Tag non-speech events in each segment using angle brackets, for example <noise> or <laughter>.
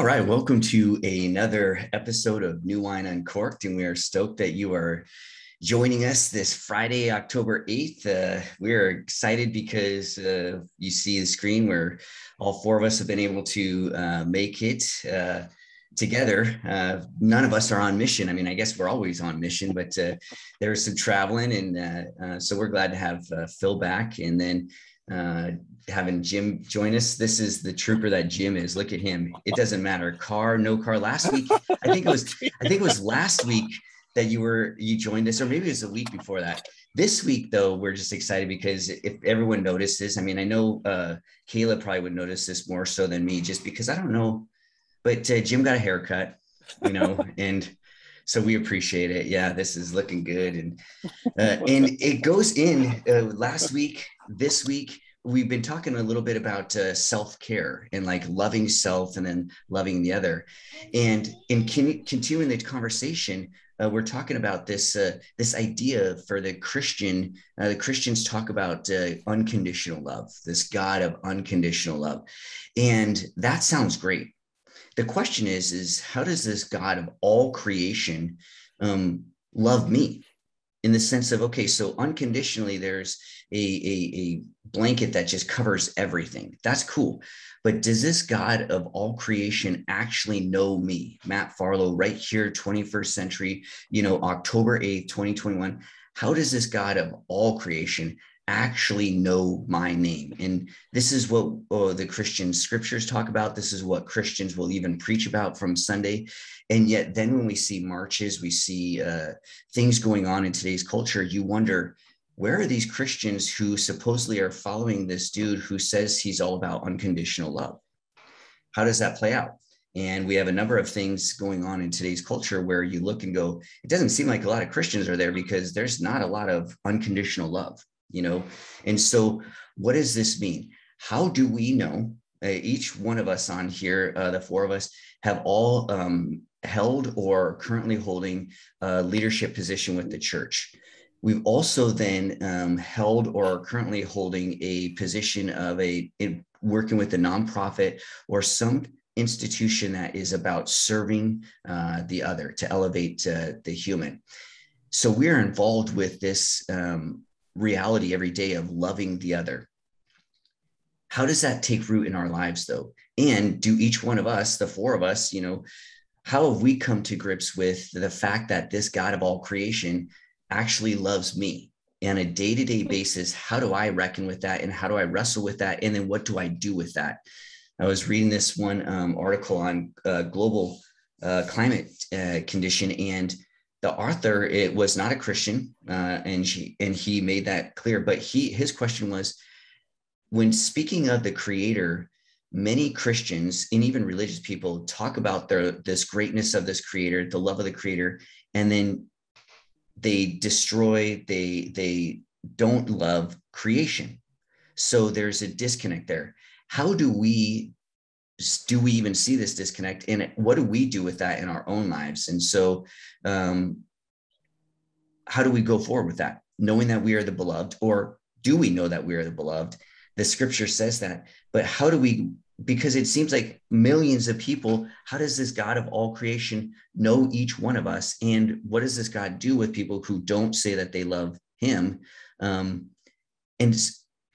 All right, welcome to another episode of New Wine Uncorked, and we are stoked that you are joining us this Friday, October 8th. Uh, we're excited because uh, you see the screen where all four of us have been able to uh, make it uh, together. Uh, none of us are on mission. I mean, I guess we're always on mission, but uh, there's some traveling, and so we're glad to have Phil back. And then uh, having Jim join us. This is the trooper that Jim is. Look at him. It doesn't matter, car, no car. Last week, I think it was, I think it was last week that you were you joined us, or maybe it was a week before that. This week, though, we're just excited because if everyone notices, I mean, I know uh, Kayla probably would notice this more so than me, just because I don't know, but uh, Jim got a haircut, you know, and so we appreciate it. Yeah, this is looking good, and <laughs> uh, and it goes in uh, last week, this week. We've been talking a little bit about uh, self care and like loving self and then loving the other, and in con- continuing the conversation, uh, we're talking about this uh, this idea for the Christian. Uh, the Christians talk about uh, unconditional love, this God of unconditional love, and that sounds great the question is is how does this god of all creation um, love me? In the sense of okay so unconditionally there's a, a, a blanket that just covers everything. That's cool. But does this god of all creation actually know me? Matt farlow right here 21st century you know october 8th 2021 how does this god of all creation actually know my name. And this is what uh, the Christian scriptures talk about. This is what Christians will even preach about from Sunday. And yet, then when we see marches, we see uh, things going on in today's culture, you wonder, where are these Christians who supposedly are following this dude who says he's all about unconditional love? How does that play out? And we have a number of things going on in today's culture where you look and go, it doesn't seem like a lot of Christians are there because there's not a lot of unconditional love you know? And so what does this mean? How do we know uh, each one of us on here uh, the four of us have all um, held or currently holding a leadership position with the church? We've also then um, held or are currently holding a position of a in, working with a nonprofit or some institution that is about serving uh, the other to elevate uh, the human. So we're involved with this um, reality every day of loving the other. How does that take root in our lives, though? And do each one of us, the four of us, you know, how have we come to grips with the fact that this God of all creation actually loves me? on a day to day basis, how do I reckon with that? And how do I wrestle with that? And then what do I do with that? I was reading this one um, article on uh, global uh, climate uh, condition, and the author it was not a christian uh, and she and he made that clear but he his question was when speaking of the creator many christians and even religious people talk about their this greatness of this creator the love of the creator and then they destroy they they don't love creation. So there's a disconnect there. How do we do we even see this disconnect? And what do we do with that in our own lives? And so um, how do we go forward with that? Knowing that we are the beloved or do we know that we are the beloved? The scripture says that but how do we because it seems like millions of people how does this god of all creation know each one of us? And what does this god do with people who don't say that they love him? Um, and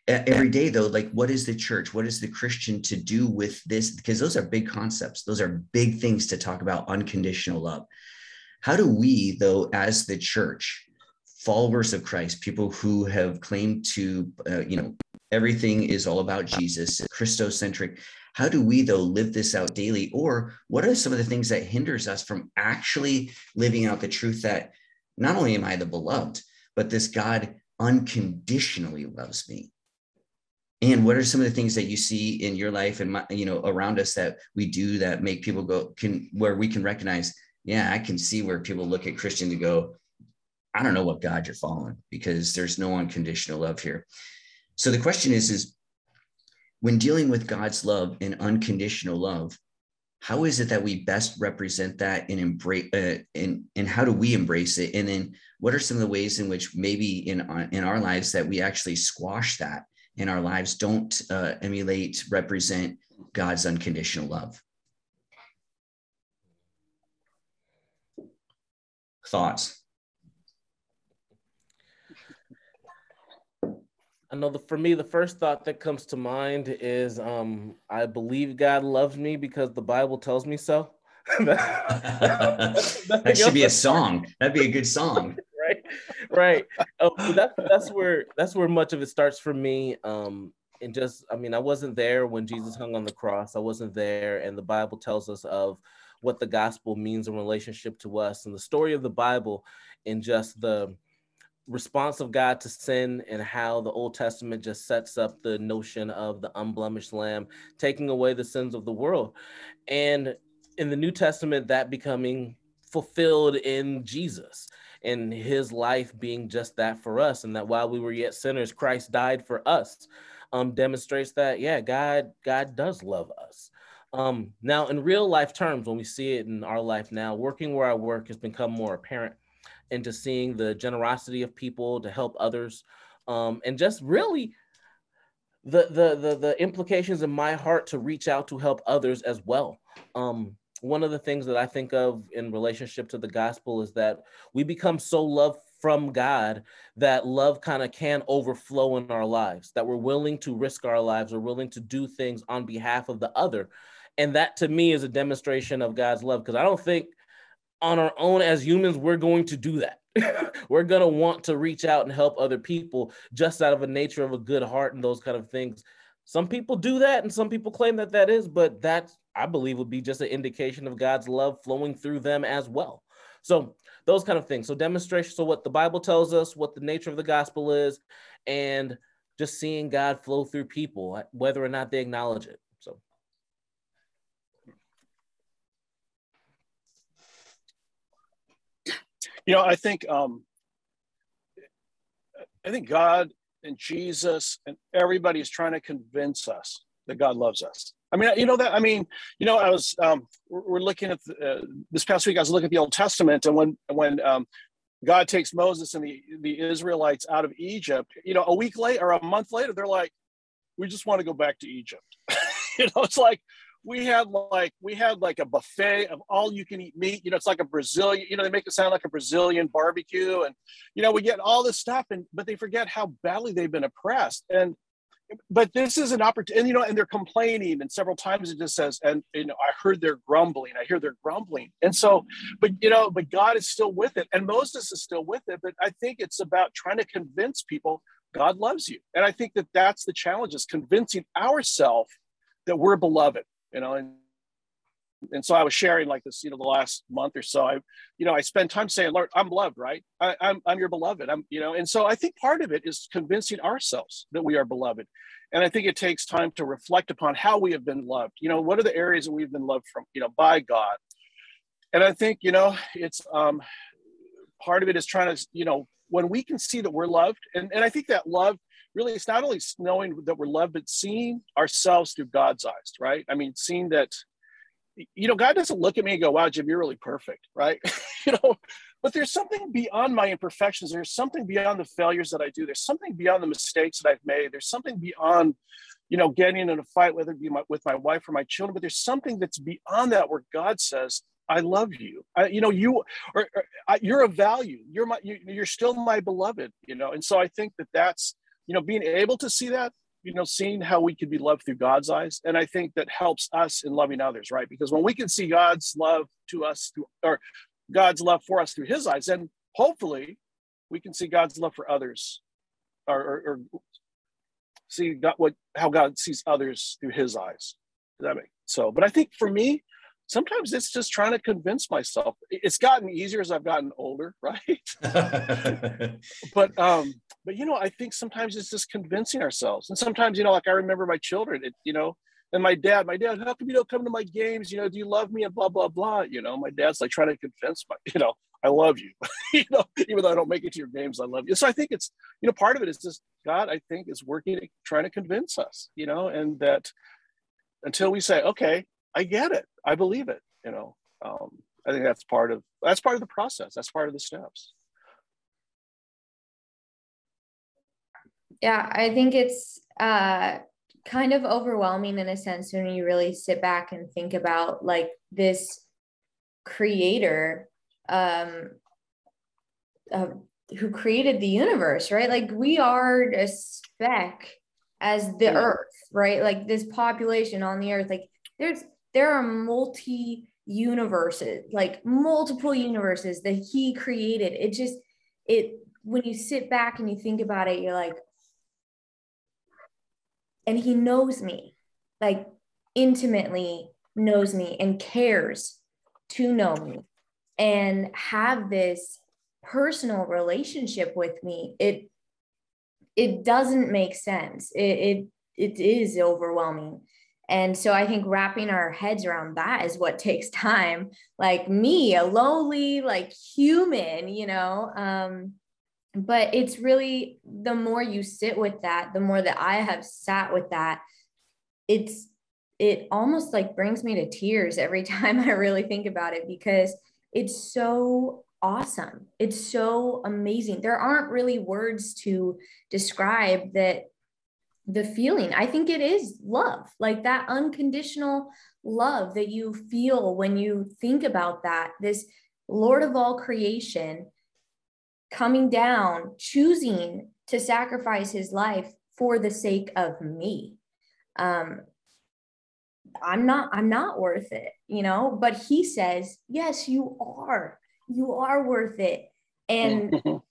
every day though like what is the church? What is the christian to do with this? Because those are big concepts. Those are big things to talk about unconditional love. How do we though as the church followers of christ people who have claimed to uh, you know everything is all about jesus christocentric how do we though live this out daily? Or what are some of the things that hinders us from actually living out the truth that not only am i the beloved but this god unconditionally loves me and what are some of the things that you see in your life and my, you know around us that we do that make people go can where we can recognize yeah i can see where people look at christian to go i don't know what god you're following because there's no unconditional love here. So the question is is when dealing with god's love and unconditional love how is it that we best represent that and embrace uh, and and how do we embrace it? And then what are some of the ways in which maybe in in our lives that we actually squash that in our lives don't uh, emulate, represent God's unconditional love. Thoughts? I know the, for me, the first thought that comes to mind is um, I believe God loves me because the Bible tells me so. <laughs> <laughs> that should be a song. That'd be a good song right. Oh, that's that's where that's where much of it starts for me. Um, and just, I mean, I wasn't there when Jesus hung on the cross. I wasn't there, and the Bible tells us of what the gospel means in relationship to us, and the story of the Bible, and just the response of God to sin and how the Old Testament just sets up the notion of the unblemished lamb taking away the sins of the world. And in the New Testament, that becoming fulfilled in Jesus and his life being just that for us. And that while we were yet sinners, Christ died for us. Um, demonstrates that, yeah, God, God does love us. Um, now, in real life terms, when we see it in our life now, working where I work has become more apparent into seeing the generosity of people to help others, um, and just really the, the the the implications in my heart to reach out to help others as well. Um, one of the things that I think of in relationship to the gospel is that we become so loved from God that love kind of can overflow in our lives, that we're willing to risk our lives, we're willing to do things on behalf of the other. And that to me is a demonstration of God's love because I don't think on our own as humans, we're going to do that. <laughs> we're going to want to reach out and help other people just out of a nature of a good heart and those kind of things. Some people do that and some people claim that that is, but that I believe would be just an indication of God's love flowing through them as well. So, those kind of things. So, demonstration. So, what the Bible tells us, what the nature of the gospel is, and just seeing God flow through people, whether or not they acknowledge it. So. You know, I think um, I think God and Jesus and everybody is trying to convince us that God loves us. I mean, you know that. I mean, you know, I was um, we're looking at the, uh, this past week. I was looking at the Old Testament, and when when um, God takes Moses and the the Israelites out of Egypt, you know, a week later or a month later, they're like, "We just want to go back to Egypt." <laughs> you know, it's like we had like we had like a buffet of all you can eat meat you know it's like a brazilian you know they make it sound like a brazilian barbecue and you know we get all this stuff and but they forget how badly they've been oppressed and but this is an opportunity and you know and they're complaining and several times it just says and you know i heard they're grumbling i hear they're grumbling. And so but you know but god is still with it and moses is still with it but i think it's about trying to convince people god loves you. And i think that that's the challenge is convincing ourselves that we're beloved you know, and and so I was sharing like this, you know, the last month or so. I, you know, I spend time saying, Lord, I'm loved, right? I, am I'm, I'm your beloved. I'm, you know, and so I think part of it is convincing ourselves that we are beloved. And I think it takes time to reflect upon how we have been loved. You know, what are the areas that we've been loved from, you know, by God. And I think, you know, it's um part of it is trying to, you know, when we can see that we're loved, and, and I think that love really it's not only knowing that we're loved but seeing ourselves through god's eyes right i mean seeing that you know god doesn't look at me and go wow jim you're really perfect right <laughs> you know but there's something beyond my imperfections there's something beyond the failures that i do there's something beyond the mistakes that i've made there's something beyond you know getting in a fight whether it be my, with my wife or my children but there's something that's beyond that where god says I love you. I, you know, you I, you're a value. You're my, you, you're still my beloved. You know, and so I think that that's you know, being able to see that, you know, seeing how we can be loved through God's eyes. And I think that helps us in loving others, right? Because when we can see God's love to us through, or God's love for us through his eyes, then hopefully we can see God's love for others or, or, or see God, what, how God sees others through his eyes. Does that make so? But I think for me, sometimes it's just trying to convince myself. It's gotten easier as i've gotten older <laughs> right? <laughs> But um but you know i think sometimes it's just convincing ourselves. And sometimes you know like i remember my children it, you know and my dad my dad how come you don't come to my games? You know do you love me? and blah blah blah you know? My dad's like trying to convince my <laughs> you know i love you you know even though i don't make it to your games i love you. So i think it's you know part of it is just god i think is working trying to convince us you know and that until we say okay I get it. I believe it. You know, um, I think that's part of that's part of the process. That's part of the steps. Yeah, I think it's uh, kind of overwhelming in a sense when you really sit back and think about like this creator um, uh, who created the universe, right? Like we are a speck as the yeah. earth, right? Like this population on the earth, like there's there are multi universes, like multiple universes that he created. It just it when you sit back and you think about it, you're like, and he knows me, like intimately knows me and cares to know me and have this personal relationship with me. It it doesn't make sense. It it, it is overwhelming and so i think wrapping our heads around that is what <laughs> takes time like me a lowly like human you know um but it's really the more you sit with that the more that i have sat with that it's it almost like brings me to tears every <laughs> time i really think about it because it's so awesome. It's so amazing. There aren't really words to describe that the feeling. I think it is love, like that unconditional love that you feel when you think about that. This Lord of all creation coming down, choosing to sacrifice his life for the sake of me. Um, I'm not, I'm not worth it, you know, but he says, yes, you are you are worth it. And <laughs>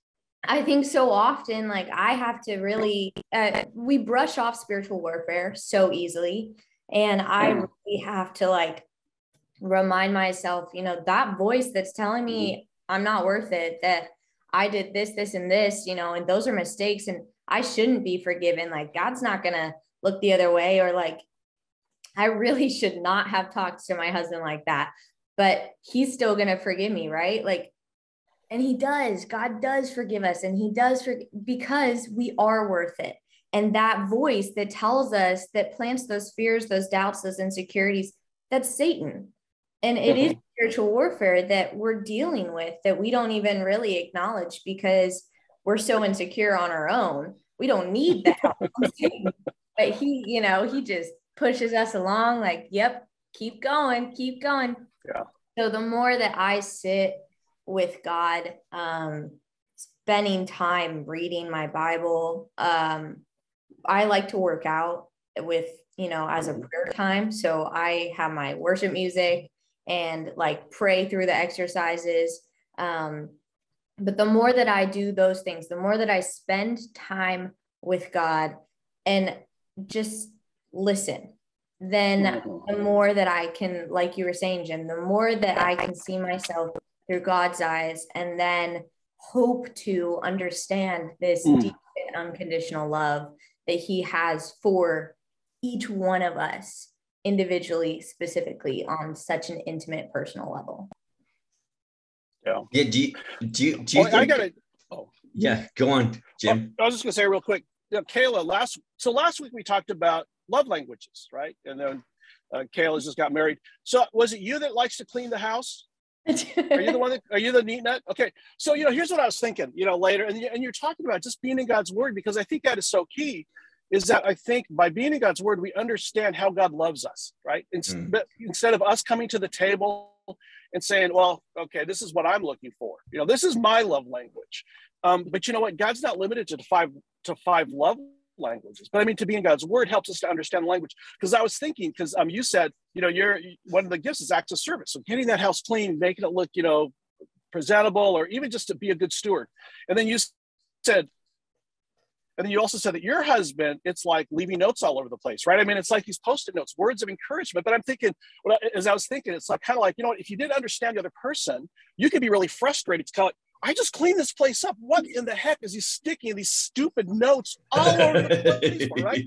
I think so often, like I have to really, uh, we brush off spiritual warfare so easily. And I really have to like remind myself, you know, that voice that's telling me mm-hmm. I'm not worth it, that I did this, this, and this, you know, and those are mistakes and I shouldn't be forgiven. Like God's not going to look the other way or like, I really should not have talked to my husband like that but he's still going to forgive me, right? Like, and he does. God does forgive us, and he does for, because we are worth it. And that voice that tells us that plants those fears, those doubts, those insecurities, that's Satan. And it is mm-hmm. spiritual warfare that we're dealing with that we don't even really acknowledge because we're so insecure on our own. We don't need that. <laughs> But he, you know, he just pushes us along like, yep, keep going, keep going. Yeah. So the more that I sit with God, um, spending time reading my Bible, um, I like to work out with, you know, as a mm-hmm. prayer time. So I have my worship music and like pray through the exercises. Um, but the more that I do those things, the more that I spend time with God and just listen then the more that I can, like you were saying, Jim, the more that I can see myself through God's eyes and then hope to understand this mm. deep and unconditional love that He has for each one of us individually, specifically on such an intimate personal level. Yeah. Yeah. Do you, do you, do you oh, think, I got it. Oh, yeah. Go on, Jim. Oh, I was just going to say real quick. You know, Kayla, last, so last week we talked about love languages, right? And then uh, Kayla just got married. So was it you that likes to clean the house? Are you the one that are you the neat nut? Okay. So you know, here's what I was thinking, you know, later, and, and you're talking about just being in God's word because I think that is so key. Is that I think by being in God's word, we understand how God loves us, right? Instead, mm. instead of us coming to the table and saying, well, okay, this is what I'm looking for. You know, this is my love language. Um, but you know what? God's not limited to five to five love languages. But I mean, to be in God's word helps us to understand language. Because I was thinking, because um, you said, you know, you're one of the gifts is acts of service. So getting that house clean, making it look, you know, presentable, or even just to be a good steward. And then you said, and then you also said that your husband, it's like leaving notes all over the place, right? I mean, it's like these post-it notes, words of encouragement. But I'm thinking, as I was thinking, it's like kind of like, you know if you didn't understand the other person, you could be really frustrated. It's kind of like, I just cleaned this place up. What in the heck is he sticking these stupid notes all over the place, right?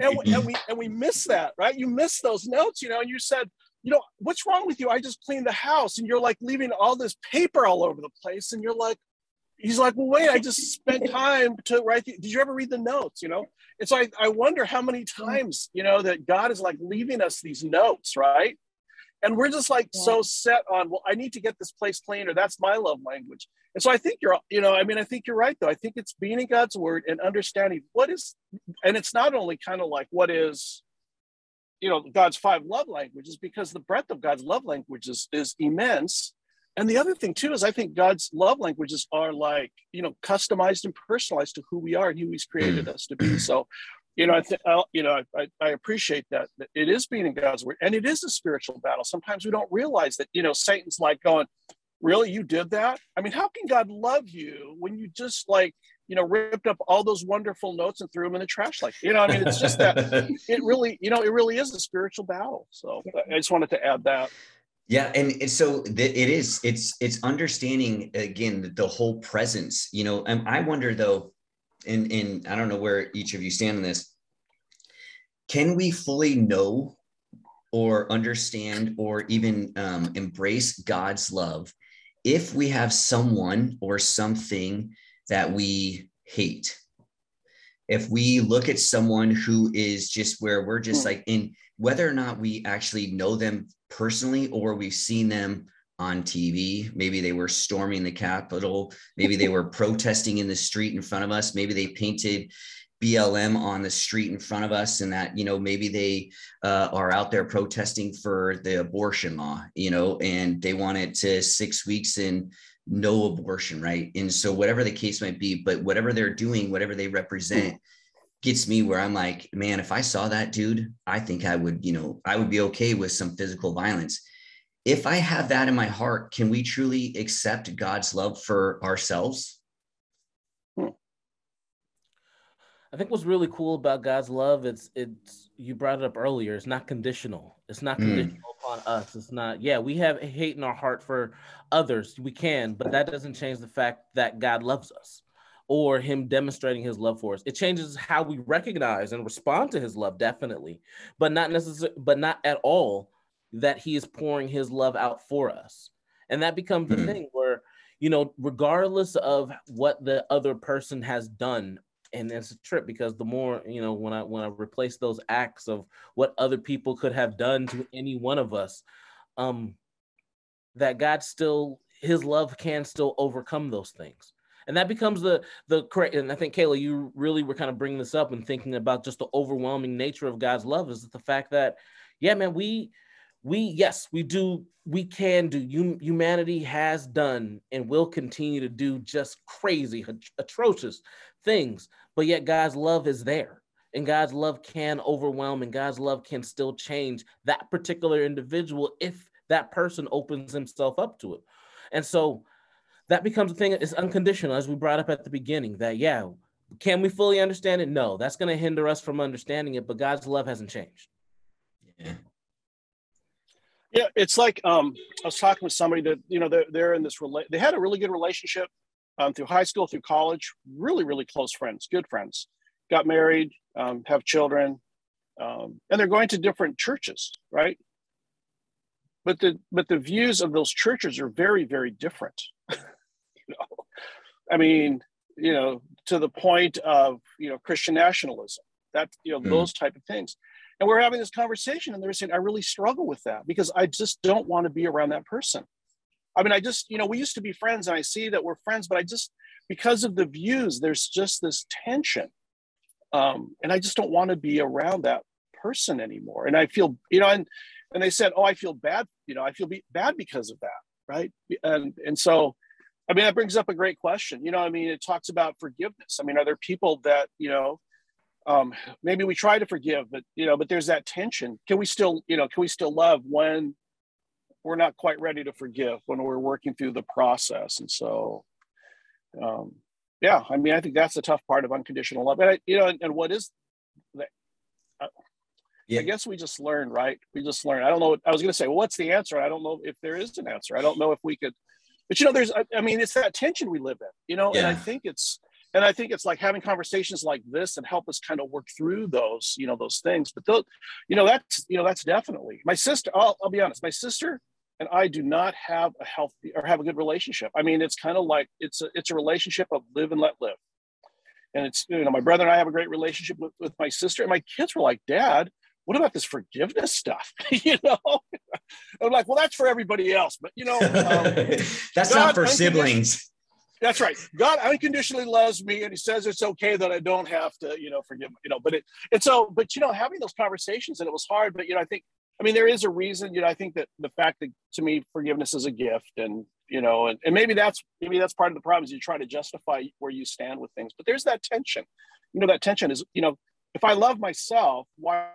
And we, and we and we miss that, right? You miss those notes, you know. And you said, you know, what's wrong with you? I just cleaned the house, and you're like leaving all this paper all over the place, and you're like, he's like, well, wait, I just spent <laughs> time to write. The, did you ever read the notes? You know, and so I, I wonder how many mm-hmm. times, you know, that God is like leaving us these notes, right? And we're just like yeah. so set on, well, I need to get this place clean, or that's my love language. And so I think you're, you know, I mean, I think you're right, though. I think it's being in God's word and understanding what is, and it's not only kind of like what is, you know, God's five love languages, because the breadth of God's love languages is immense. and the other thing too is I think God's love languages are like you know customized and personalized to who we are and who He's created us to be. Mm. So, you know, I think you know I, I appreciate that, that it is being in God's word and it is a spiritual battle. Sometimes we don't realize that you know Satan's like going, really, you did that? I mean, how can God love you when you just like you know ripped up all those wonderful notes and threw them in the trash like you know i mean it's just that <laughs> it really you know it really is a spiritual battle so i just wanted to add that yeah, and, so it is. It's it's understanding again the whole presence. You know, and I wonder though, and and I don't know where each of you stand on this. Can we fully know, or understand, or even um, embrace God's love if we have someone or something that we hate? If we look at someone who is just where we're just hmm. like in whether or not we actually know them personally or we've seen them on TV. Maybe they were storming the Capitol. Maybe they were protesting in the street in front of us. Maybe they painted BLM on the street in front of us, and that, you know, maybe they uh, are out there protesting for the abortion law, you know, and they want it to six weeks and no abortion, right? And so, whatever the case might be, but whatever they're doing, whatever they represent, gets me where I'm like, man, if I saw that dude, I think I would, you know, I would be okay with some physical violence. If I have that in my heart, can we truly accept God's love for ourselves? I think what's really cool about God's love, it's it's you brought it up earlier, it's not conditional. It's not hmm. conditional mm. upon us. It's not, yeah, we have hate in our heart for others. We can, but that doesn't change the fact that God loves us or him demonstrating his love for us. It changes how we recognize and respond to his love, definitely, but not necessarily, but not at all that he is pouring his love out for us. And that becomes the hmm. thing where, you know, regardless of what the other person has done, and it's a trip because the more, you know, when I when I replace those acts of what other people could have done to any one of us, um, that God still his love can still overcome those things. And that becomes the the correct and i think kayla you really were kind of bringing this up and thinking about just the overwhelming nature of god's love is the fact that yeah man we we yes we do we can do. You humanity has done and will continue to do just crazy atrocious things but yet god's love is there and god's love can overwhelm and god's love can still change that particular individual if that person opens himself up to it. And so that becomes a thing it's unconditional as we brought up at the beginning that yeah can we fully understand it? No that's going to hinder us from understanding it but god's love hasn't changed. Yeah. Yeah it's like um i was talking with somebody that you know they're, they're in this rela- they had a really good relationship um, through high school through college really really close friends good friends got married um, have children um, and they're going to different churches right but the but the views of those churches are very very different <laughs> you know, I mean, you know, to the point of you know Christian nationalism, that you know mm. those type of things. And we're having this conversation, and they're saying, I really struggle with that because I just don't want to be around that person. I mean, I just, you know, we used to be friends, and I see that we're friends, but I just, because of the views, there's just this tension. Um, and I just don't want to be around that person anymore. And I feel, you know, and and they said, oh, I feel bad, you know, I feel be- bad because of that, right? And and so I mean, that brings up a great question. You know, I mean, it talks about forgiveness. I mean, are there people that, you know, um, maybe we try to forgive, but, you know, but there's that tension. Can we still, you know, can we still love when we're not quite ready to forgive, when we're working through the process? And so, um, yeah, I mean, I think that's the tough part of unconditional love. And, I, you know, and, and what is that? Uh, yeah. I guess we just learn, right? We just learn. I don't know. I was going to say, well, what's the answer? I don't know if there is an answer. I don't know if we could but you know there's i mean it's that tension we live in you know yeah. and i think it's and i think it's like having conversations like this that help us kind of work through those you know those things but those you know that's you know that's definitely my sister I'll, I'll be honest my sister and i do not have a healthy or have a good relationship i mean it's kind of like it's a it's a relationship of live and let live and it's you know my brother and i have a great relationship with, with my sister and my kids were like dad what about this forgiveness stuff? <laughs> you know, I'm like, well, that's for everybody else, but you know, um, <laughs> that's God not for siblings. That's right. God unconditionally loves me, and He says it's okay that I don't have to, you know, forgive. You know, but it, it's so, but you know, having those conversations, and it was hard. But you know, I think I mean, there is a reason. You know, I think that the fact that to me forgiveness is a gift, and you know, and, and maybe that's maybe that's part of the problem is you try to justify where you stand with things. But there's that tension. You know, that tension is you know, if I love myself, why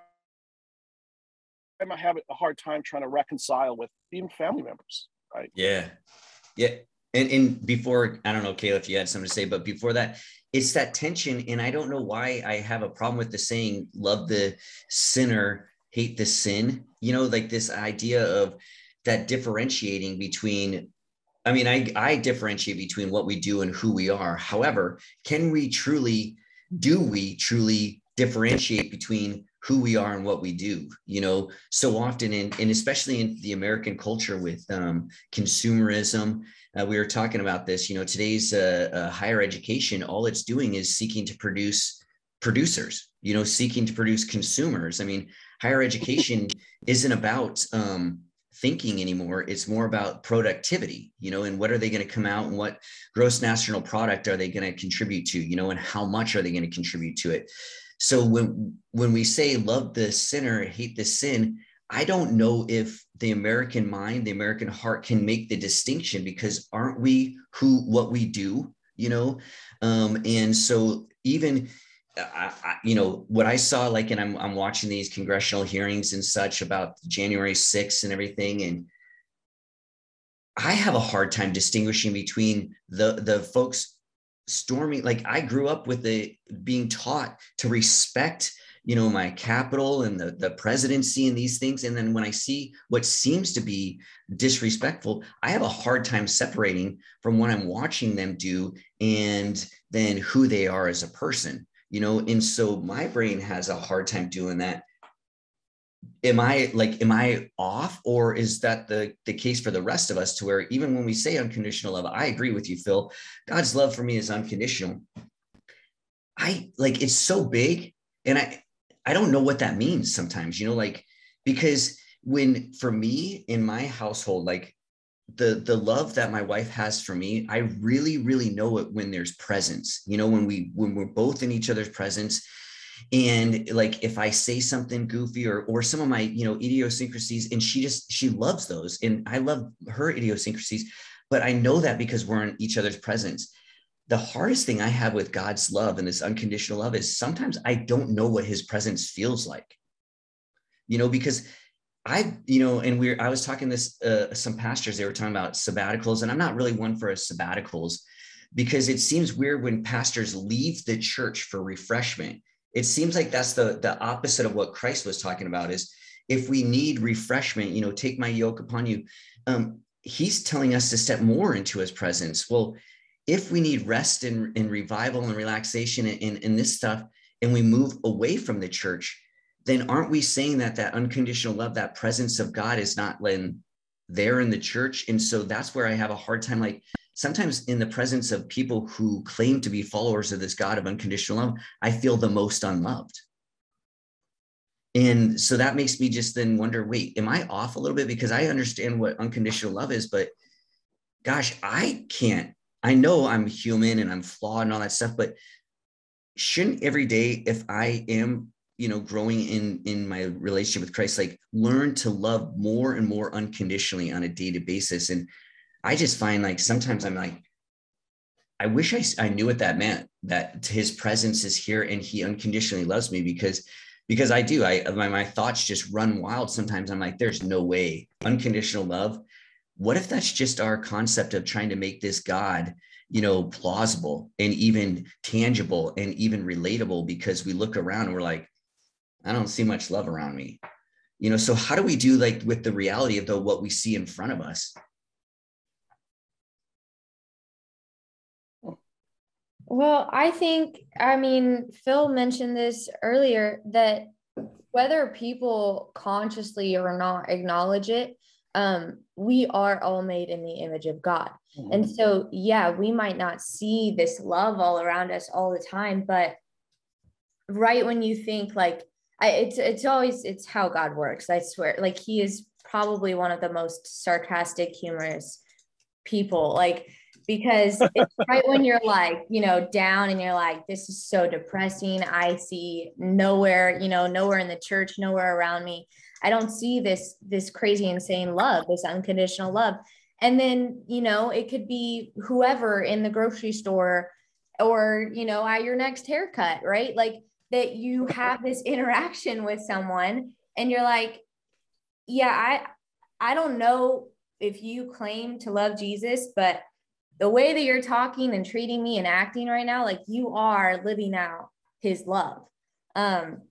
am I having a hard time trying to reconcile with even family members? Right. Yeah. Yeah. And, and before, I don't know, Kayla, if you had something to say, but before that, it's that tension. And I don't know why I have a problem with the saying, love the sinner, hate the sin. You know, like this idea of that differentiating between I mean, I, I differentiate between what we do and who we are. However, can we truly, do we truly differentiate between who we are and what we do you know so often in and especially in the american culture with um, consumerism uh, we were talking about this you know today's uh, uh, higher education all it's doing is seeking to produce producers you know seeking to produce consumers i mean higher education isn't about um, thinking anymore it's more about productivity you know and what are they going to come out and what gross national product are they going to contribute to you know and how much are they going to contribute to it so when when we say love the sinner, hate the sin, I don't know if the American mind, the American heart can make the distinction because aren't we who what we do, you know? Um, and so even I, I, you know what I saw, like, and I'm I'm watching these congressional hearings and such about January 6th and everything, and I have a hard time distinguishing between the the folks storming like i grew up with the being taught to respect you know my Capitol and the, the presidency and these things and then when i see what seems to be disrespectful i have a hard time separating from what i'm watching them do and then who they are as a person you know and so my brain has a hard time doing that. Am i like am i off or is that the the case for the rest of us to where even when we say unconditional love i agree with you phil god's love for me is unconditional. I like it's so big and i i don't know what that means sometimes you know like because when for me in my household like the the love that my wife has for me i really really know it when there's presence you know when we when we're both in each other's presence. And like if i say something goofy or or some of my you know idiosyncrasies and she just she loves those and i love her idiosyncrasies but i know that because we're in each other's presence. The hardest thing i have with god's love and this unconditional love is sometimes i don't know what his presence feels like. You know because I, you know, and we're, I was talking this, uh, some pastors, they were talking about sabbaticals, and I'm not really one for sabbaticals because it seems weird when pastors leave the church for refreshment. It seems like that's the the opposite of what christ was talking about is if we need refreshment you know take my yoke upon you. Um, he's telling us to step more into his presence. Well if we need rest and, and revival and relaxation in, in this stuff and we move away from the church then aren't we saying that that unconditional love that presence of god is not in, there in the church and so that's where i have a hard time like sometimes in the presence of people who claim to be followers of this God of unconditional love, I feel the most unloved. And so that makes me just then wonder wait, am I off a little bit? Because I understand what unconditional love is, but gosh, I can't. I know I'm human and I'm flawed and all that stuff, but shouldn't every day, if I am you know growing in in my relationship with christ like learn to love more and more unconditionally on a daily basis. And I just find like sometimes I'm like, I wish I, I knew what that meant that his presence is here and he unconditionally loves me because because I do. I my, my thoughts just run wild sometimes. I'm like there's no way. Unconditional love. What if that's just our concept of trying to make this God you know plausible and even tangible and even relatable because we look around and we're like I don't see much love around me you know so how do we do like with the reality of the what we see in front of us Well, I think, I mean, Phil mentioned this earlier that whether people consciously or not acknowledge it, um, we are all made in the image of God. Mm-hmm. And so, yeah, we might not see this love all around us all the time, but right when you think like, I, it's it's always it's how God works. I swear, like He is probably one of the most sarcastic, humorous people. Like because it's <laughs> right when you're like, you know, down and you're like, this is so depressing. I see nowhere, you know, nowhere in the church, nowhere around me. I don't see this this crazy insane love, this unconditional love. And then, you know, it could be whoever in the grocery store or, you know, at your next haircut, right? Like that you have this interaction with someone and you're like, yeah, I I don't know if you claim to love Jesus, but the way that you're talking and treating me and acting right now, like you are living out his love. Um,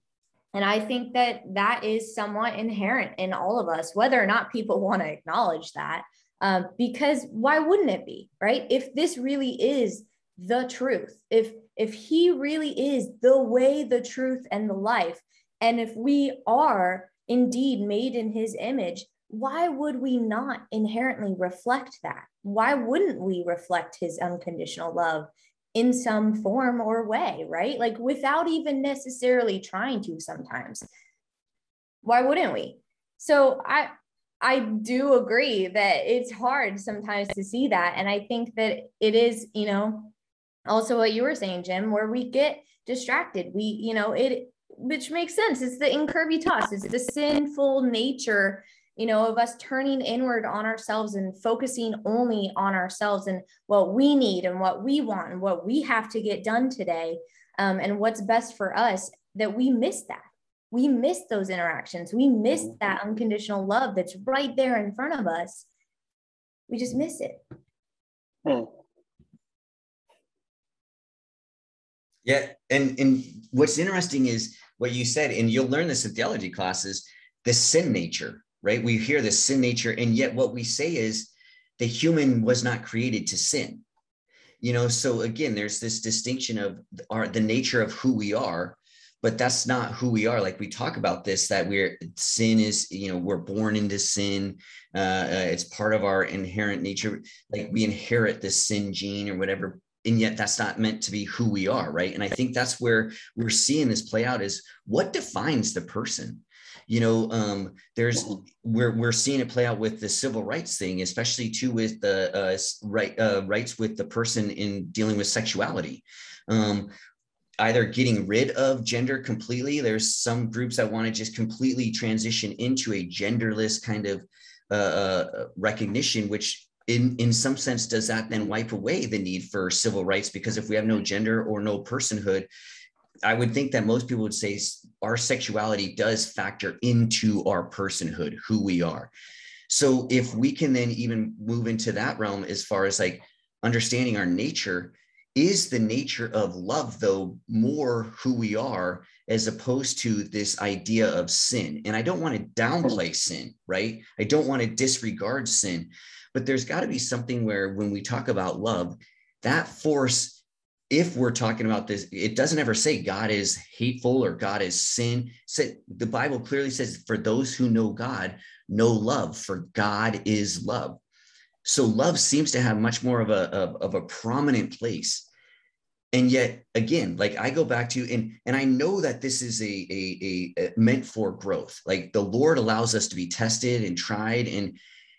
and I think that that is somewhat inherent in all of us, whether or not people <laughs> want to acknowledge that. Um, because why wouldn't it be, right? If this really is the truth, if if he really is the way, the truth, and the life, and if we are indeed made in his image, why would we not inherently reflect that? Why wouldn't we reflect his unconditional love in some form or way, right? Like without even necessarily trying to sometimes. Why wouldn't we? So I I do agree that it's hard sometimes to see that and I think that it is, you know, also what you were saying Jim where we get distracted. We, you know, it which makes sense. It's the incurvatus. It's the sinful nature you know, of us turning inward on ourselves and focusing only on ourselves and what we need and what we want and what we have to get done today um, and what's best for us, that we miss that. We miss those interactions. We miss mm-hmm. that unconditional love that's right there in front of us. We just miss it. Hmm. Yeah, and and what's interesting is what you said, and you'll learn this in theology classes, the sin nature right? We hear the sin nature, and yet what we say is the human was not created to sin. You know, so again, there's this distinction of our the nature of who we are, but that's not who we are. Like we talk about this, that we're sin is, you know, we're born into sin. Uh, uh, it's part of our inherent nature. Like we inherit the sin gene or whatever and yet that's not meant to be who we are right? And i think that's where we're seeing this play out is what defines the person? You know um, there's we're, we're seeing it play out with the civil rights thing especially too with the uh, right uh, rights with the person in dealing with sexuality. Um, either getting rid of gender completely there's some groups that want to just completely transition into a genderless kind of uh, uh, recognition which in in some sense does that then wipe away the need for civil rights because if we have no gender or no personhood I would think that most people would say our sexuality does factor into our personhood, who we are. So if we can then even move into that realm as far as like understanding our nature, is the nature of love though more who we are as opposed to this idea of sin? And I don't want to downplay sin, right? I don't want to disregard sin, but there's got to be something where when we talk about love, that force if we're talking about this, it doesn't ever say God is hateful or God is sin. The Bible clearly says, for those who know God, know love, for God is love. So love seems to have much more of a of, of a prominent place. And yet, again, like I go back to and and I know that this is a, a, a meant for growth. Like the Lord allows us to be tested and tried and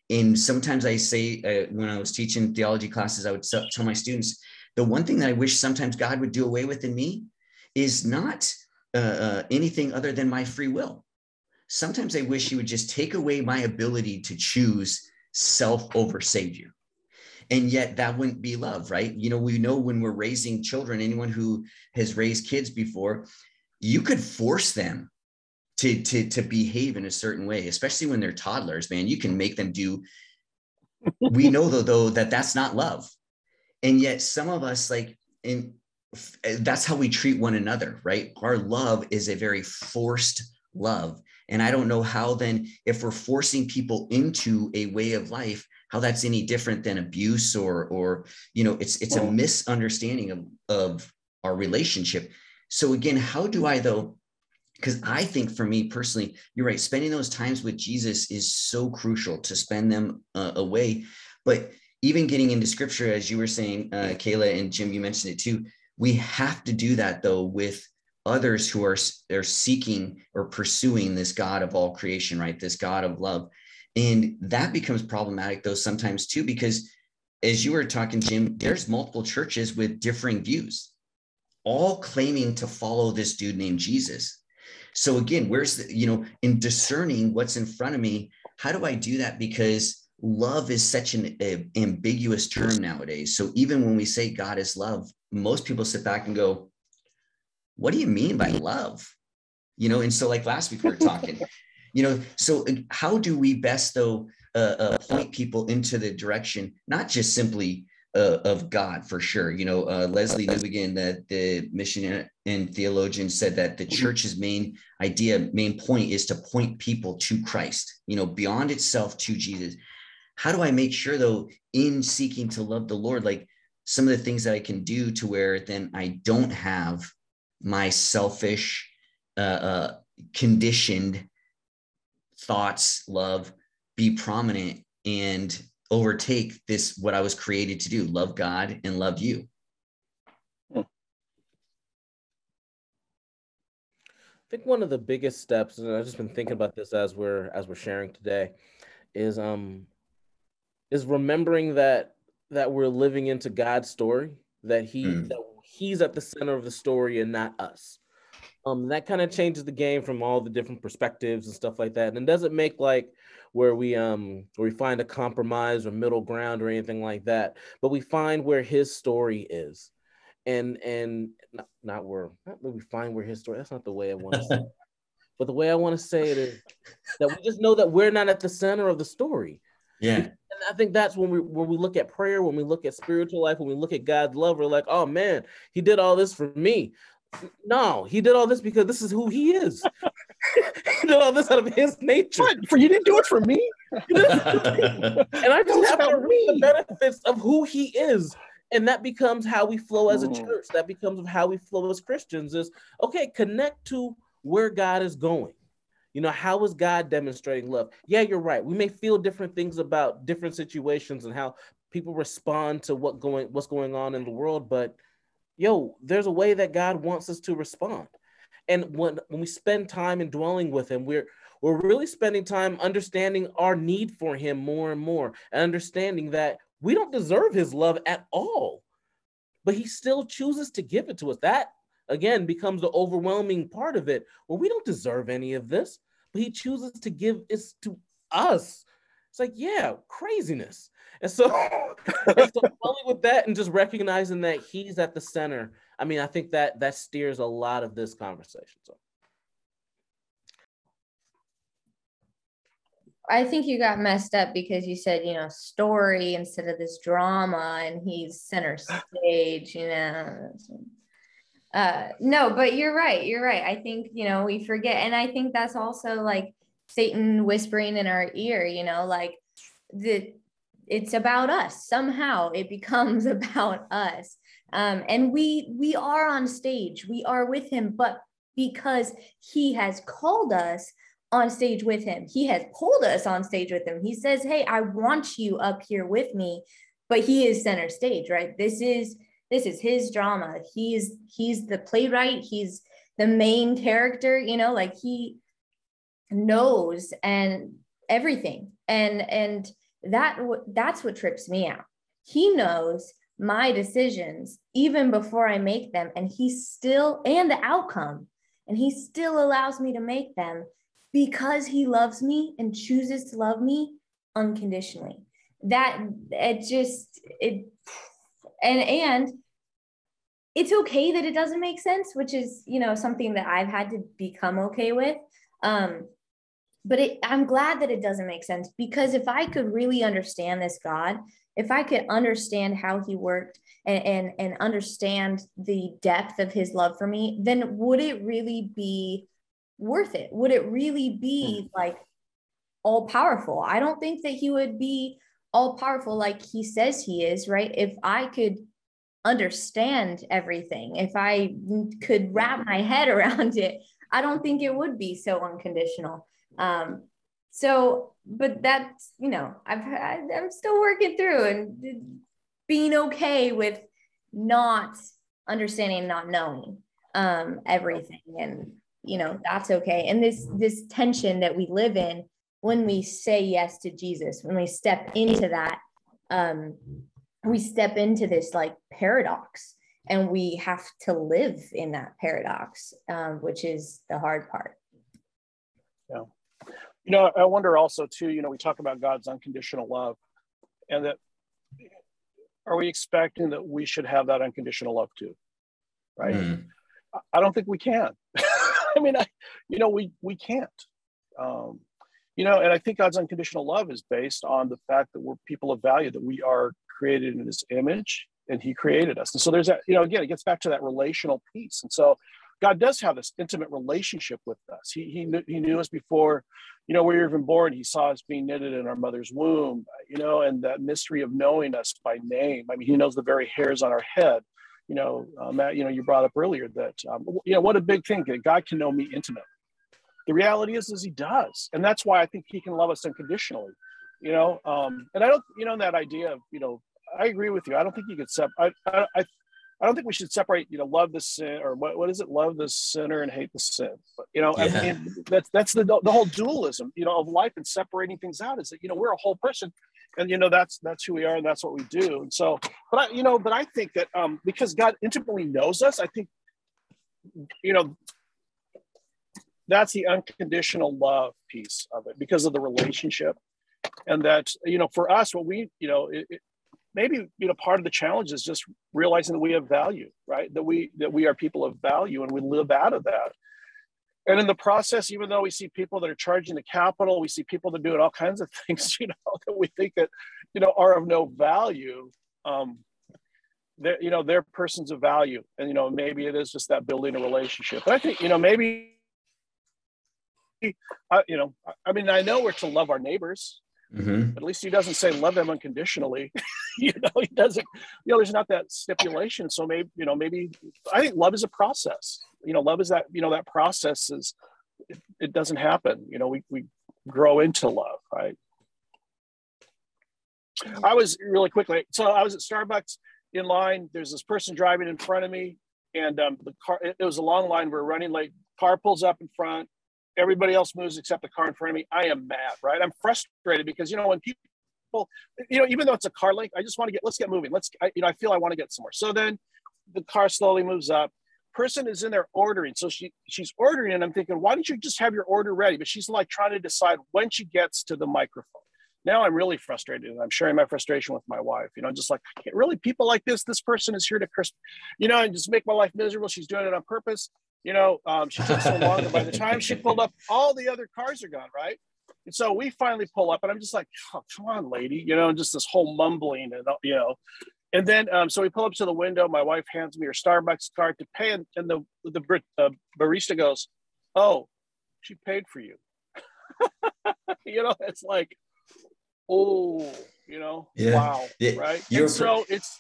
and sometimes I say uh, when I was teaching theology classes, I would tell my students, the one thing that I wish sometimes God would do away with in me is not uh, uh, anything other than my free will. Sometimes I wish He would just take away my ability to choose self over Savior. And yet that wouldn't be love, right? You know, we know when we're raising children, anyone who has raised kids before, you could force them to, to, to behave in a certain way, especially when they're toddlers, man. You can make them do. <laughs> we know though, though that that's not love and yet some of us like in that's how we treat one another right our love is a very forced love and i don't know how then if we're forcing people into a way of life how that's any different than abuse or or you know it's it's a misunderstanding of of our relationship so again how do i though because i think for me personally you're right spending those times with jesus is so crucial to spend them uh, away but even getting into scripture, as you were saying, uh, Kayla and Jim, you mentioned it too. We have to do that though with others who are, are seeking or pursuing this God of all creation, right? This God of love. And that becomes problematic though sometimes too, because as you were talking, Jim, there's multiple churches with differing views, all claiming to follow this dude named Jesus. So again where's the you know in discerning what's in front of me how do i do that? Because love is such an a, ambiguous term nowadays. So even when we say god is love most people sit back and go what do you mean by love? You know and so like last week we were talking <laughs> you know so how do we best though uh, uh, point people into the direction? Not just simply uh, of God for sure. You know, uh, Lesslie Newbigin, the, the mission and theologian, said that the church's main idea, main point is to point people to Christ, you know, beyond itself to Jesus. How do I make sure, though, in seeking to love the Lord, like some of the things that I can do to where then I don't have my selfish, uh, uh conditioned thoughts, love be prominent and overtake this what I was created to do love God and love you. Hmm. I think one of the biggest steps, and I've just been thinking about this as we're as we're sharing today, is um is remembering that that we're living into God's story, that he mm. that he's at the center of the story and not us. Um, that kind of changes the game from all the different perspectives and stuff like that. And it doesn't make like where we um where we find a compromise or middle ground or anything like that but we find where his story is. And and not, not where not we find where his story that's not the way i want to say it. <laughs> but the way i want to say it is that we just know that we're not at the center of the story. Yeah. And i think that's when we when we look at prayer when we look at spiritual life when we look at god's love we're like oh man he did all this for me. No he did all this because this is who he is he did all this out of his nature. What? For you didn't do it for me. <laughs> and I just have to reap the benefits of who he is. And that becomes how we flow as a mm. church. That becomes how we flow as Christians is okay, connect to where God is going. You know, how is God demonstrating love? Yeah, you're right. We may feel different things about different situations and how people respond to what going what's going on in the world, but yo, there's a way that God wants us to respond. And when, when we spend time in dwelling with him, we're we're really spending time understanding our need for him more and more and understanding that we don't deserve his love at all. But he still chooses to give it to us. That again becomes the overwhelming part of it where we don't deserve any of this, but he chooses to give it to us. It's like, yeah, craziness. And so, <laughs> and so with that and just recognizing that he's at the center I mean, I think that that steers a lot of this conversation. So. I think you got messed up because you said, you know, story instead of this drama and he's center stage, you know. Uh, no, but you're right. You're right. I think, you know, we forget. And I think that's also like Satan whispering in our ear, you know, like the it's about us. Somehow it becomes <laughs> about us um, and we we are on stage. We are with him but because he has called us on stage with him he has pulled us on stage with him. He says hey i want you up here with me but he is center stage right? This is this is his drama. He's he's the playwright. He's the main character you know like he knows and everything. And and that that's what trips me out. He knows my decisions even before I make them. And he still, and the outcome, and he still allows me to make them because he loves me and chooses to love me unconditionally. That it just, it, and, and, it's okay that it doesn't make sense, which is, you know, something that I've had to become okay with. Um, but it, I'm glad that it doesn't make sense because if I could really understand this God if I could understand how he worked and, and, and understand the depth of his love for me, then would it really be worth it? Would it really be hmm. like all powerful? I don't think that he would be all powerful like he says he is, right? If I could understand everything, if I could wrap my head <laughs> around it, I don't think it would be so unconditional. Um, so but that's you know i've I, have i am still working through and being okay with not understanding not knowing um everything. And you know that's okay. And this this tension that we live in when we say yes to jesus when we step into that um we step into this like paradox. And we have to live in that paradox um, which is the hard part. Yeah. You know, I wonder also too, you know, we talk about God's unconditional love and that are we expecting that we should have that unconditional love too? Right. Mm. I don't think we can. <laughs> I mean, I, you know, we, we can't. Um, you know, and I think God's unconditional love is based on the fact that we're people of value, that we are created in his image and he created us. And so there's that, you know, again, it gets back to that relational piece. And so God does have this intimate relationship with us. He, he, knew, he knew us before, you know, we were even born. He saw us being knitted in our mother's womb, you know, and that mystery of knowing us by name. I mean, he knows the very hairs on our head. You know, uh, Matt, you know, you brought up earlier that, um, you know, what a big thing. God can know me intimately the reality is is he does and that's why i think he can love us unconditionally you know um and i don't you know that idea of you know i agree with you i don't think you could sep I, I i don't think we should separate, you know, love the sin or what, what is it? Love the sinner and hate the sin. But, you know, yeah. I mean, that's, that's the, the whole dualism, you know, of life and separating things out is that, you know, we're a whole person and, you know, that's, that's who we are and that's what we do. And so, but I, you know, but I think that um, because God intimately knows us, I think, you know, that's the unconditional love piece of it because of the relationship and that you know for us what we you know it, it, maybe you know part of the challenge is just realizing that we have value right that we that we are people of value and we live out of that and in the process even though we see people that are charging the Capitol we see people that are doing all kinds of <laughs> things you know that we think that you know are of no value um they're you know they're persons of value and you know maybe it is just that building a relationship but i think you know maybe I, you know, I mean, I know we're to love our neighbors. Mm-hmm. At least he doesn't say love them unconditionally. <laughs> <laughs> you know, he doesn't. You know, there's not that stipulation. So maybe you know, maybe I think love is a process. You know, love is that. You know, that process is. It, it doesn't happen. You know, we we grow into love, right? I was really quickly. So I was at Starbucks in line. There's this person driving in front of me, and um, the car. It, it was a long line. We we're running late. Car pulls up in front everybody else moves except the car in front of me. I am mad, right? I'm frustrated because you know when people, you know, even though it's a car link, I just want to get let's get moving. Let's, I, you know, I feel I want to get somewhere. So then the car slowly moves up. Person is in there ordering, so she she's ordering, and I'm thinking, why don't you just have your order ready? But she's like trying to decide when she gets to the microphone. Now I'm really frustrated, and I'm sharing my frustration with my wife. You know, just like really people like this. This person is here to, you know, and just make my life miserable. She's doing it on purpose you know, um, she took so long. And by the time she pulled up, all the other cars are gone, right? And so we finally pull up, and I'm just like, oh, come on, lady, you know, just this whole mumbling, and you know, and then um, so we pull up to the window. My wife hands me her Starbucks card to pay, and, and the the uh, barista goes, "Oh, she paid for you." <laughs> you know, it's like, oh, you know, yeah. wow, yeah. right? You're and so it's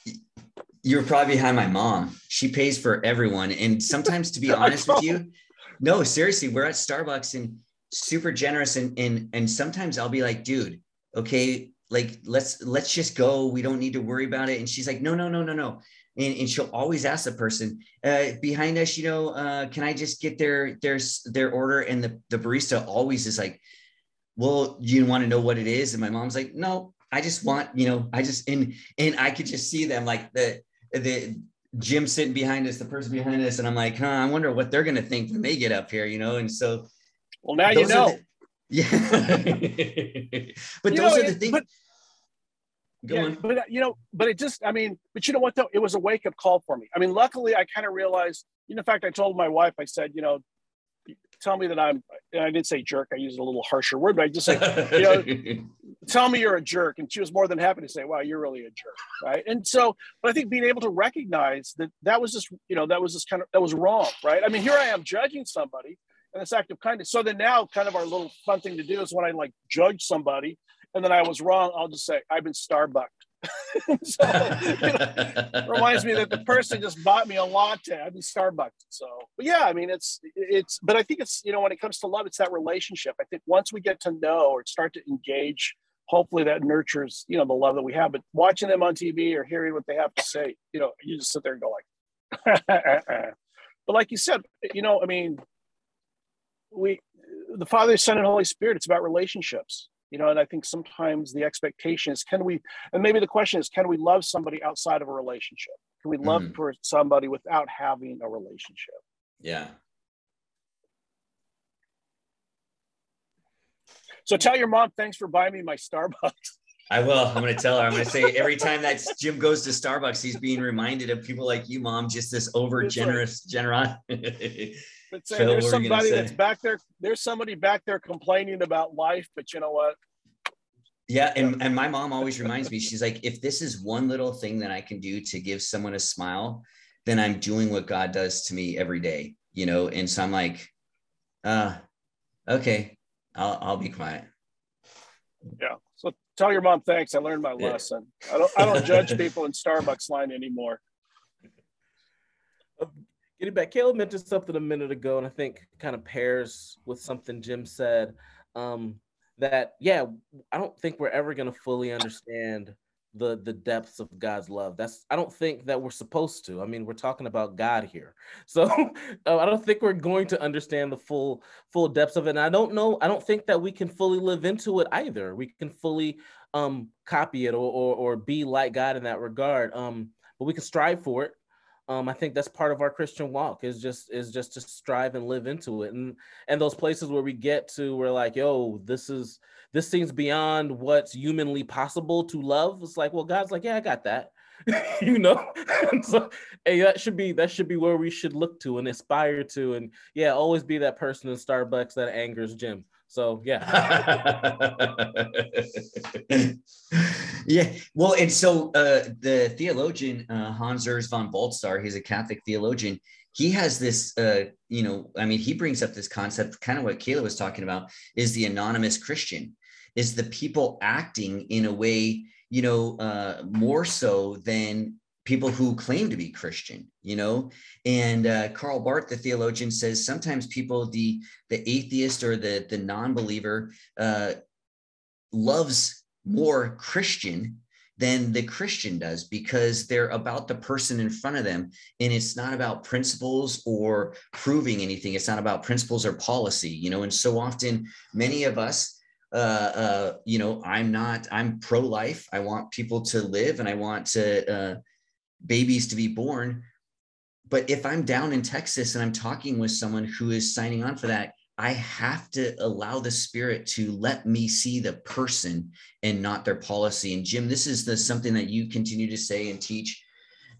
you're probably behind my mom. She pays for everyone. And sometimes, to be <laughs> honest with you, no, seriously, we're at Starbucks and super generous. And and and sometimes I'll be like, dude, okay, like let's let's just go. We don't need to worry about it. And she's like, no, no, no, no, no. And, and she'll always ask the person uh, behind us, you know, uh, can I just get their their their order? And the, the barista always is like, well, you want to know what it is? And my mom's like, no, I just want, you know, I just and and I could just see them like the the Jim sitting behind us, the person behind us, and I'm like, huh, I wonder what they're gonna think when they get up here, you know. And so, well, now you know. The, <laughs> yeah, <laughs> but you those know, are the things. But, Go yeah, on. but you know, but it just, I mean, but you know what though, it was a wake up call for me. I mean, luckily, I kind of realized. You know, in fact, I told my wife, I said, you know, tell me that I'm, I didn't say jerk, I used a little harsher word, but I just said, you know, <laughs> tell me you're a jerk. And she was more than happy to say, wow, you're really a jerk. Right. And so, but I think being able to recognize that that was just, you know, that was just kind of, that was wrong. Right. I mean, here I am judging somebody and this act of kindness. So then now kind of our little fun thing to do is when I like judge somebody and then I was wrong, I'll just say, I've been starbucked. <laughs> so, you know, <laughs> reminds me that the person just bought me a latte. I'd be Starbucks. So, but yeah, I mean, it's it's. But I think it's you know when it comes to love, it's that relationship. I think once we get to know or start to engage, hopefully that nurtures you know the love that we have. But watching them on TV or hearing what they have to say, you know, you just sit there and go like. <laughs> but like you said, you know, I mean, we the Father, Son, and Holy Spirit. It's about relationships you know and i think sometimes the expectation is can we and maybe the question is can we love somebody outside of a relationship can we love mm. for somebody without having a relationship yeah So tell your mom thanks for buying me my Starbucks. I will. I'm going to tell her. I'm going to say every time that Jim goes to Starbucks, he's being reminded of people like you, mom. Just this over generous, generosity. <laughs> But saying there's somebody that's back there. There's somebody back there complaining about life, but you know what? Yeah, and, and my mom always reminds me, she's like, if this is one little thing that I can do to give someone a smile, then I'm doing what God does to me every day, you know? And so I'm like, uh, okay, I'll, I'll be quiet. Yeah. Tell your mom thanks. I learned my yeah. lesson. I don't I don't <laughs> judge people in Starbucks line anymore. Getting back, Kayla mentioned something a minute ago, and I think kind of pairs with something Jim said. Um, that yeah, I don't think we're ever going to fully understand the the depths of God's love. That's I don't think that we're supposed to. I mean, we're talking about God here, <laughs> so uh, I don't think we're going to understand the full full depths of it. And I don't know. I don't think that we can fully live into it either. We can fully um, copy it or, or or be like God in that regard. Um, but we can strive for it um, I think that's part of our Christian walk is just is just to strive and live into it, and and those places where we get to, we're like, yo, this is this seems beyond what's humanly possible to love. It's like, well, God's like, yeah, I got that, <laughs> you know. <laughs> so, hey, that should be that should be where we should look to and aspire to, and yeah, always be that person in Starbucks that angers Jim. So yeah. <laughs> yeah. Well, and so uh, the theologian uh, Hans Urs von Balthasar, he's a Catholic theologian. He has this, uh, you know, I mean, he brings up this concept, kind of what Kayla was talking about, is the anonymous Christian, is the people acting in a way, you know, uh, more so than people who claim to be Christian, you know. And uh, Karl Barth, the theologian, says sometimes people, the the atheist or the the non-believer, uh, loves more Christian than the Christian does because they're about the person in front of them. And it's not about principles or proving anything. It's not about principles or policy, you know. And so often, many of us, uh, uh, you know, I'm not, I'm pro life. I want people to live and I want to, uh, babies to be born. But if I'm down in Texas and I'm talking with someone who is signing on for that, I have to allow the spirit to let me see the person and not their policy. And Jim, this is the something that you continue to say and teach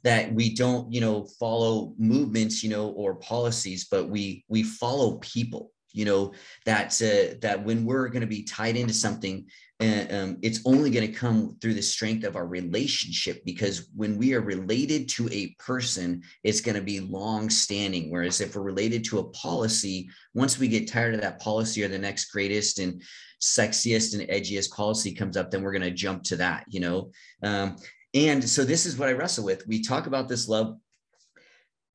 that we don't, you know, follow movements, you know, or policies, but we we follow people. You know that uh, that when we're going to be tied into something, and um, it's only going to come through the strength of our relationship because when we are related to a person it's going to be long standing whereas if we're related to a policy once we get tired of that policy or the next greatest and sexiest and edgiest policy comes up then we're going to jump to that you know? Um, and so this is what i wrestle with. We talk about this love.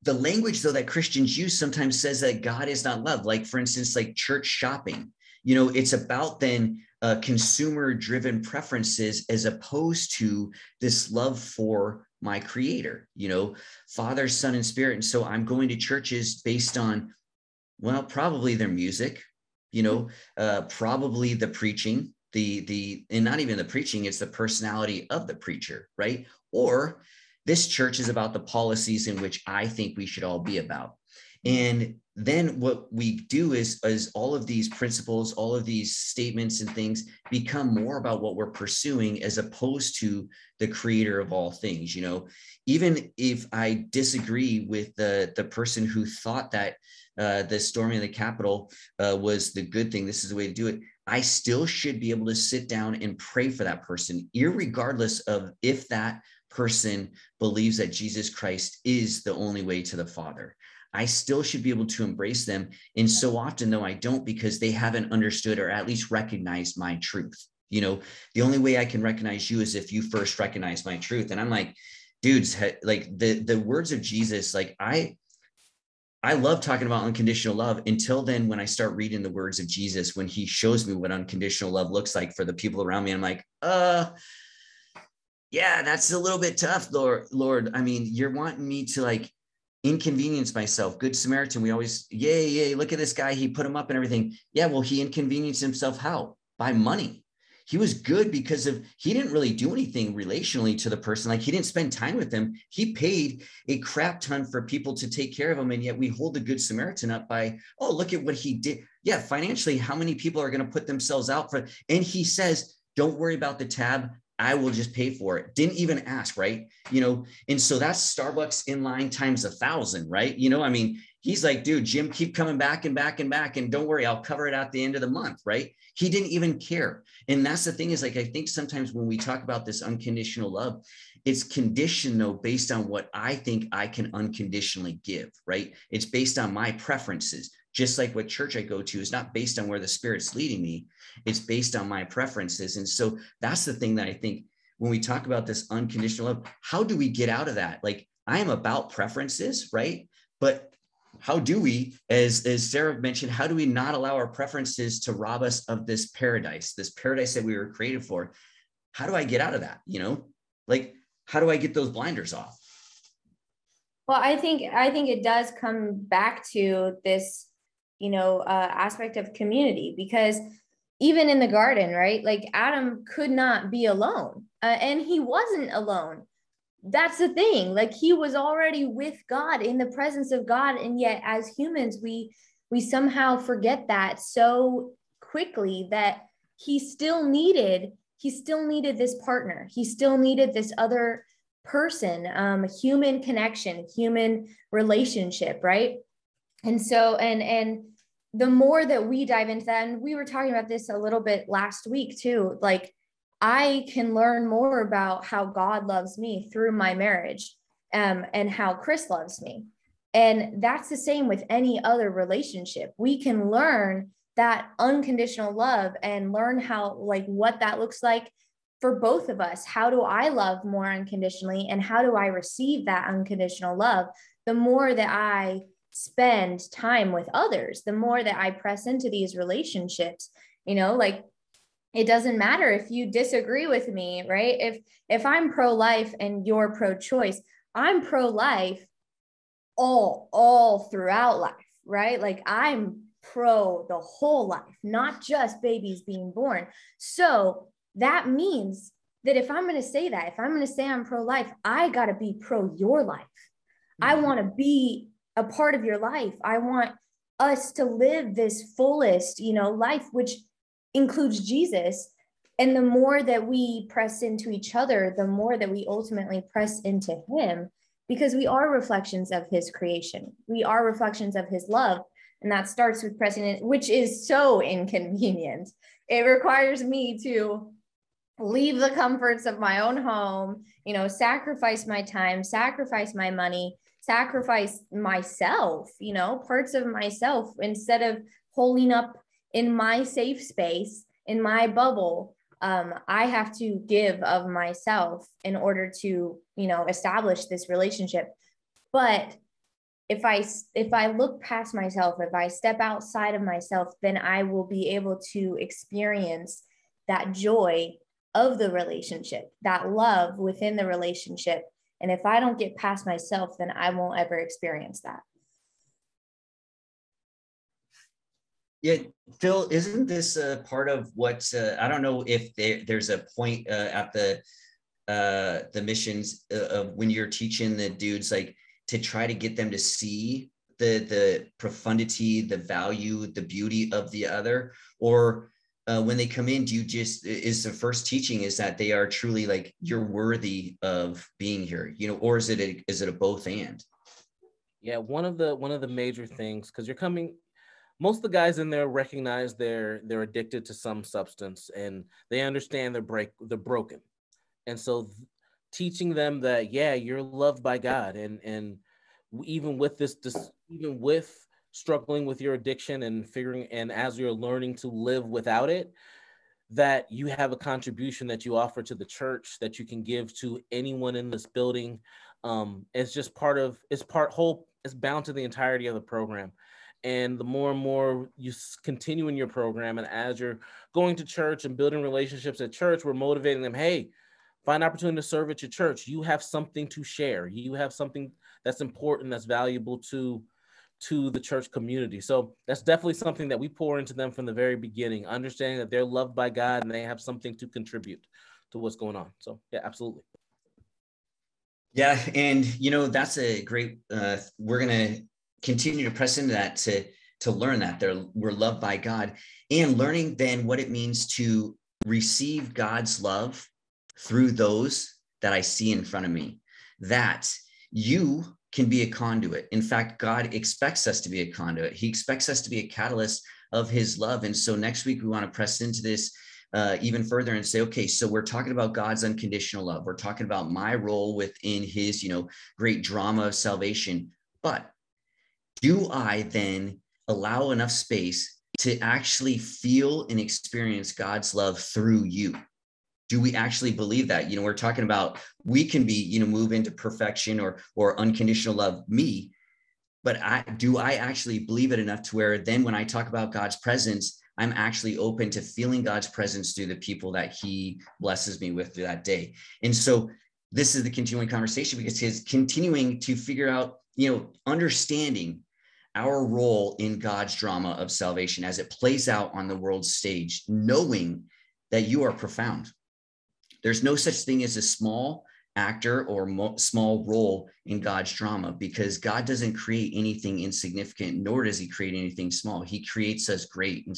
The language though that christians use sometimes says that god is not love like for instance like church shopping. You know it's about then uh, consumer driven preferences as opposed to this love for my creator you know father son and spirit. And so i'm going to churches based on well probably their music you know uh, probably the preaching the the and not even the preaching it's the personality of the preacher right? Or this church is about the policies in which i think we should all be about. And then what we do is, is all of these principles, all of these statements and things become more about what we're pursuing as opposed to the creator of all things. You know, even if I disagree with the, the person who thought that uh, the storming of the Capitol uh, was the good thing, this is the way to do it. I still should be able to sit down and pray for that person, regardless of if that person believes that Jesus Christ is the only way to the Father. I still should be able to embrace them. And so often, though, I don't because they haven't understood or at least recognized my truth. You know, the only way I can recognize you is if you first recognize my truth. And I'm like, dudes, like the the words of Jesus, like I I love talking about unconditional love until then when I start reading the words of Jesus when he shows me what unconditional love looks like for the people around me I'm like uh yeah that's a little bit tough Lord Lord I mean you're wanting me to like inconvenience myself. Good Samaritan. We always, yay, yay, look at this guy. He put him up and everything. Yeah, well, he inconvenienced himself how? By money. he was good because of he didn't really do anything relationally to the person like he didn't spend time with them he paid a crap ton for people to take care of him and yet we hold the good samaritan up by oh look at what he did yeah financially how many people are going to put themselves out for and he says don't worry about the tab I will just pay for it. Didn't even ask, right? You know, and so that's Starbucks in line times a thousand, right? You know, I mean, he's like, dude, Jim, keep coming back and back and back. And don't worry, I'll cover it at the end of the month, right? He didn't even care. And that's the thing is like, I think sometimes when we talk about this unconditional love, it's conditioned though based on what I think I can unconditionally give, right? It's based on my preferences. Just like what church I go to is not based on where the spirit's leading me, it's based on my preferences. And so that's the thing that I think when we talk about this unconditional love, how do we get out of that? Like, I am about preferences, right? But how do we, as, as Sarah mentioned, how do we not allow our preferences to rob us of this paradise, this paradise that we were created for? How do I get out of that? You know, like, how do I get those blinders off? Well, I think I think it does come back to this, you know, uh, aspect of community because even in the garden, right? Like Adam could not be alone, uh, and he wasn't alone that's the thing like he was already with god in the presence of god and yet as humans we we somehow forget that so quickly that he still needed he still needed this partner he still needed this other person um human connection human relationship right and so and and the more that we dive into that and we were talking about this a little bit last week too like I can learn more about how God loves me through my marriage um, and how Chris loves me. And that's the same with any other relationship. We can learn that unconditional love and learn how, like, what that looks like for both of us. How do I love more unconditionally? And how do I receive that unconditional love? The more that I spend time with others, the more that I press into these relationships, you know, like it doesn't matter if you disagree with me right? If if i'm pro-life and you're pro-choice i'm pro-life all all throughout life right? Like i'm pro the whole life not just babies being born. So that means that if i'm going to say that if i'm going to say i'm pro-life i got to be pro your life. I mm-hmm. want to be a part of your life i want us to live this fullest you know life which includes Jesus. And the more that we press into each other, the more that we ultimately press into Him, because we are reflections of His creation. We are reflections of His love. And that starts with pressing in, which is so inconvenient. It requires me to leave the comforts of my own home, you know, sacrifice my time, sacrifice my money, sacrifice myself, you know, parts of myself instead of holding up in my safe space, in my bubble, um, I have to give of myself in order to, you know, establish this relationship. But if I if I look past myself, if I step outside of myself, then I will be able to experience that joy of the relationship, that love within the relationship. And if I don't get past myself, then I won't ever experience that. Yeah, Phil, isn't this a part of what uh, I don't know if there, there's a point uh, at the uh, the missions uh, of when you're teaching the dudes like to try to get them to see the the profundity, the value, the beauty of the other, or uh, when they come in, do you just is the first teaching is that they are truly like you're worthy of being here, you know, or is it a, is it a both and? Yeah, one of the one of the major things because you're coming most of the guys in there recognize they're they're addicted to some substance and they understand they're break they're broken and so th- teaching them that yeah you're loved by god and and even with this, this even with struggling with your addiction and figuring and as you're learning to live without it that you have a contribution that you offer to the church that you can give to anyone in this building. Um it's just part of it's part whole it's bound to the entirety of the program. And the more and more you continue in your program and as you're going to church and building relationships at church we're motivating them hey find opportunity to serve at your church. You have something to share. You have something that's important that's valuable to to the church community. So that's definitely something that we pour into them from the very beginning, understanding that they're loved by God and they have something to contribute to what's going on. So yeah, absolutely. Yeah, and you know that's a great. Uh, we're gonna continue to press into that to to learn that they're we're loved by God and learning then what it means to receive God's love through those that I see in front of me. That you can be a conduit. In fact, God expects us to be a conduit. He expects us to be a catalyst of His love. And so next week we want to press into this uh, even further and say, okay, so we're talking about God's unconditional love. We're talking about my role within His, you know, great drama of salvation. But do I then allow enough space to actually feel and experience God's love through you? Do we actually believe that? You know, we're talking about we can be, you know, move into perfection or or unconditional love me, but I do I actually believe it enough to where then when I talk about God's presence, I'm actually open to feeling God's presence through the people that He blesses me with through that day. And so this is the continuing conversation because He's continuing to figure out, you know, understanding our role in God's drama of salvation as it plays out on the world stage, knowing that you are profound. There's no such thing as a small actor or mo- small role in God's drama because God doesn't create anything insignificant, nor does He create anything small. He creates us great. In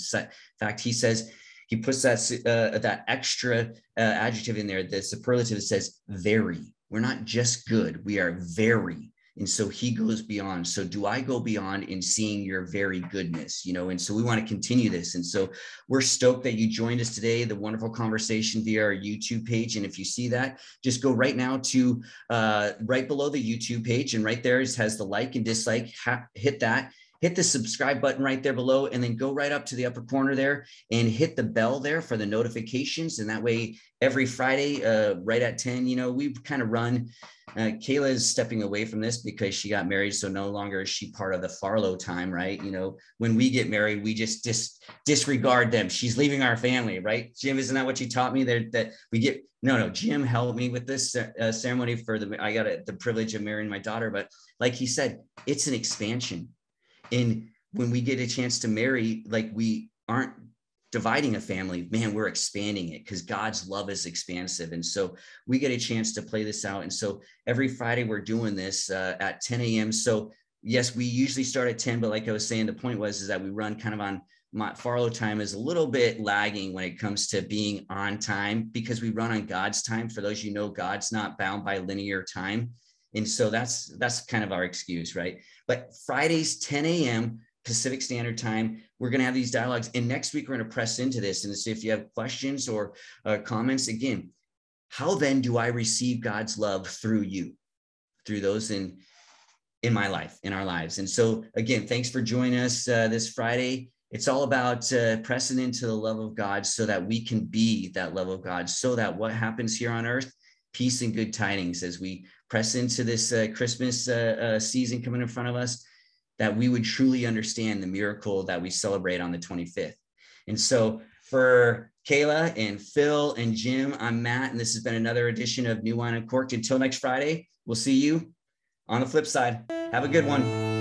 fact, He says, He puts that, uh, that extra uh, adjective in there, the superlative says very. We're not just good, we are very and so he goes beyond. So do i go beyond in seeing your very goodness you know? And so we want to continue this. And so we're stoked that you joined us today the wonderful conversation via our youtube page. And if you see that just go right now to uh, right below the youtube page. And right there it has the like and dislike. Ha- hit that hit the subscribe button right there below and then go right up to the upper corner there and hit the bell there for the notifications. And that way every friday uh, right at 10 you know we kind of run uh, kayla is stepping away from this because she got married so no longer is she part of the farlow time right? You know when we get married we just dis- disregard them. She's leaving our family right? Jim isn't that what you taught me there that we get no no jim helped me with this uh, ceremony for the i got a, the privilege of marrying my daughter but like he said it's an expansion and when we get a chance to marry, like we aren't dividing a family, man, we're expanding it because God's love is expansive. And so we get a chance to play this out. And so every Friday we're doing this uh, at 10 a.m. So yes, we usually start at 10, but like I was saying, the point was is that we run kind of on my Farlow time is a little bit lagging when it comes to being on time because we run on God's time. For those you know, God's not bound by linear time. And so that's that's kind of our excuse, right? But Fridays, 10 a.m. Pacific Standard Time, we're going to have these dialogues. And next week, we're going to press into this and see if you have questions or uh, comments. Again, how then do I receive God's love through you, through those in in my life, in our lives? And so, again, thanks for joining us uh, this Friday. It's all about uh, pressing into the love of God so that we can be that love of God, so that what happens here on earth, peace and good tidings as we press into this uh, Christmas uh, uh, season coming in front of us, that we would truly understand the miracle that we celebrate on the 25th. And so for Kayla and Phil and Jim, I'm Matt, and this has been another edition of New Wine and Uncorked. Until next Friday, we'll see you on the flip side. Have a good one.